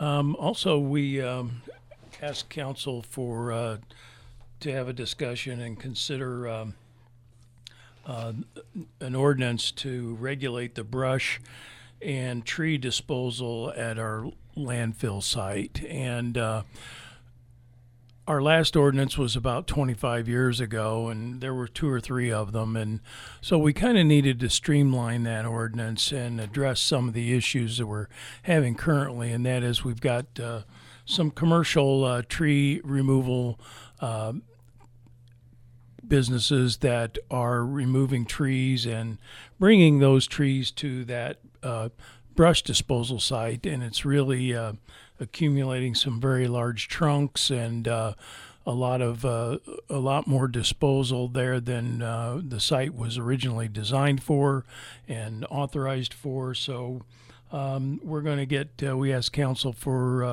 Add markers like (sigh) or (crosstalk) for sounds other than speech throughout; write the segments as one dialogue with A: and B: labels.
A: Um, also, we um, asked council for uh, to have a discussion and consider um, uh, an ordinance to regulate the brush and tree disposal at our landfill site. And uh, our last ordinance was about 25 years ago, and there were two or three of them. And so we kind of needed to streamline that ordinance and address some of the issues that we're having currently. And that is, we've got uh, some commercial uh, tree removal uh, businesses that are removing trees and bringing those trees to that uh, brush disposal site, and it's really uh, accumulating some very large trunks and uh, a lot of uh, a lot more disposal there than uh, the site was originally designed for and authorized for. So um, we're going to get uh, we asked council for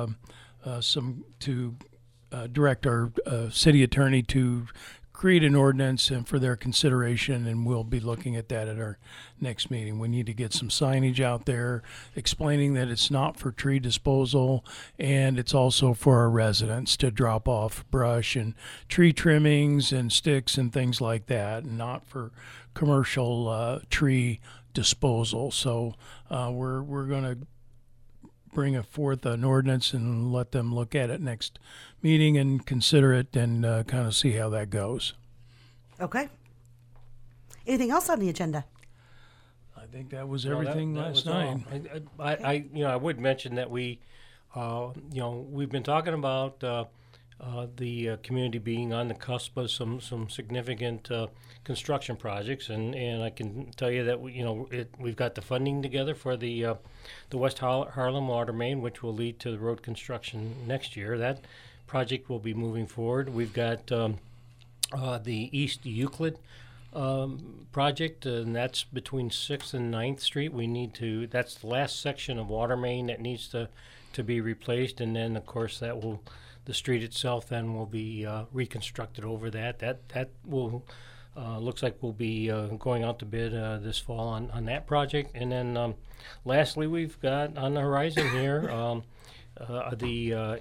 A: uh, some to direct our city attorney to create an ordinance and for their consideration, and we'll be looking at that at our next meeting. We need to get some signage out there explaining that it's not for tree disposal and it's also for our residents to drop off brush and tree trimmings and sticks and things like that, not for commercial uh, tree disposal. So uh, we're we're going to bring a forth an ordinance and let them look at it next meeting and consider it and uh, kind of see how that goes.
B: Okay. Anything else on the agenda?
A: I think that was
C: No, that-
A: everything
C: that
A: last
C: was all.
A: night.
C: I, I, I, you know, I would mention that we, uh, you know, we've been talking about uh, the uh, community being on the cusp of some some significant uh, construction projects, and, and I can tell you that we, you know, it, we've got the funding together for the uh, the West Har- Harlem Water Main, which will lead to the road construction next year. That project will be moving forward. We've got um, uh, the East Euclid um, project, and that's between Sixth and 9th Street. We need to. That's the last section of water main that needs to to be replaced, and then of course that will the street itself then will be uh, reconstructed over that. That that will. Uh, looks like we'll be uh, going out to bid uh, this fall on, on that project. And then um, lastly, we've got on the horizon here (coughs) um, uh, the uh,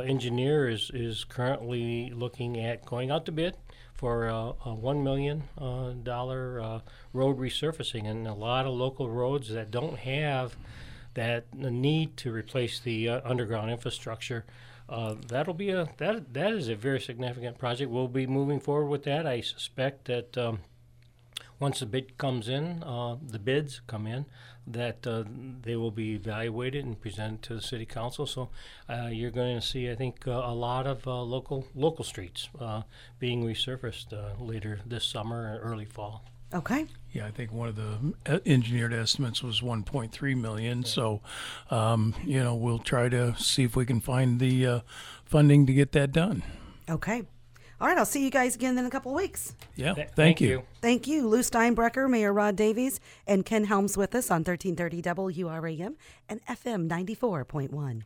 C: engineer is, is currently looking at going out to bid for uh, a one million uh, dollar uh, road resurfacing, and a lot of local roads that don't have that need to replace the uh, underground infrastructure. Uh, that'll be a that that is a very significant project. We'll be moving forward with that. I suspect that. Um, once the bid comes in, uh, the bids come in, that uh, they will be evaluated and presented to the city council. So uh, you're going to see, I think, uh, a lot of local local streets being resurfaced later this summer or early fall.
B: Okay.
A: Yeah, I think one of the uh, engineered estimates was 1.3 million. So, um, you know, we'll try to see if we can find the uh, funding to get that done.
B: Okay. All right. I'll see you guys again in a couple of weeks.
A: Yeah,
C: Th-
A: thank, you.
B: Thank you, Lou Steinbrecher, Mayor Rod Davies, and Ken Helms with us on 1330 WRAM and FM 94.1.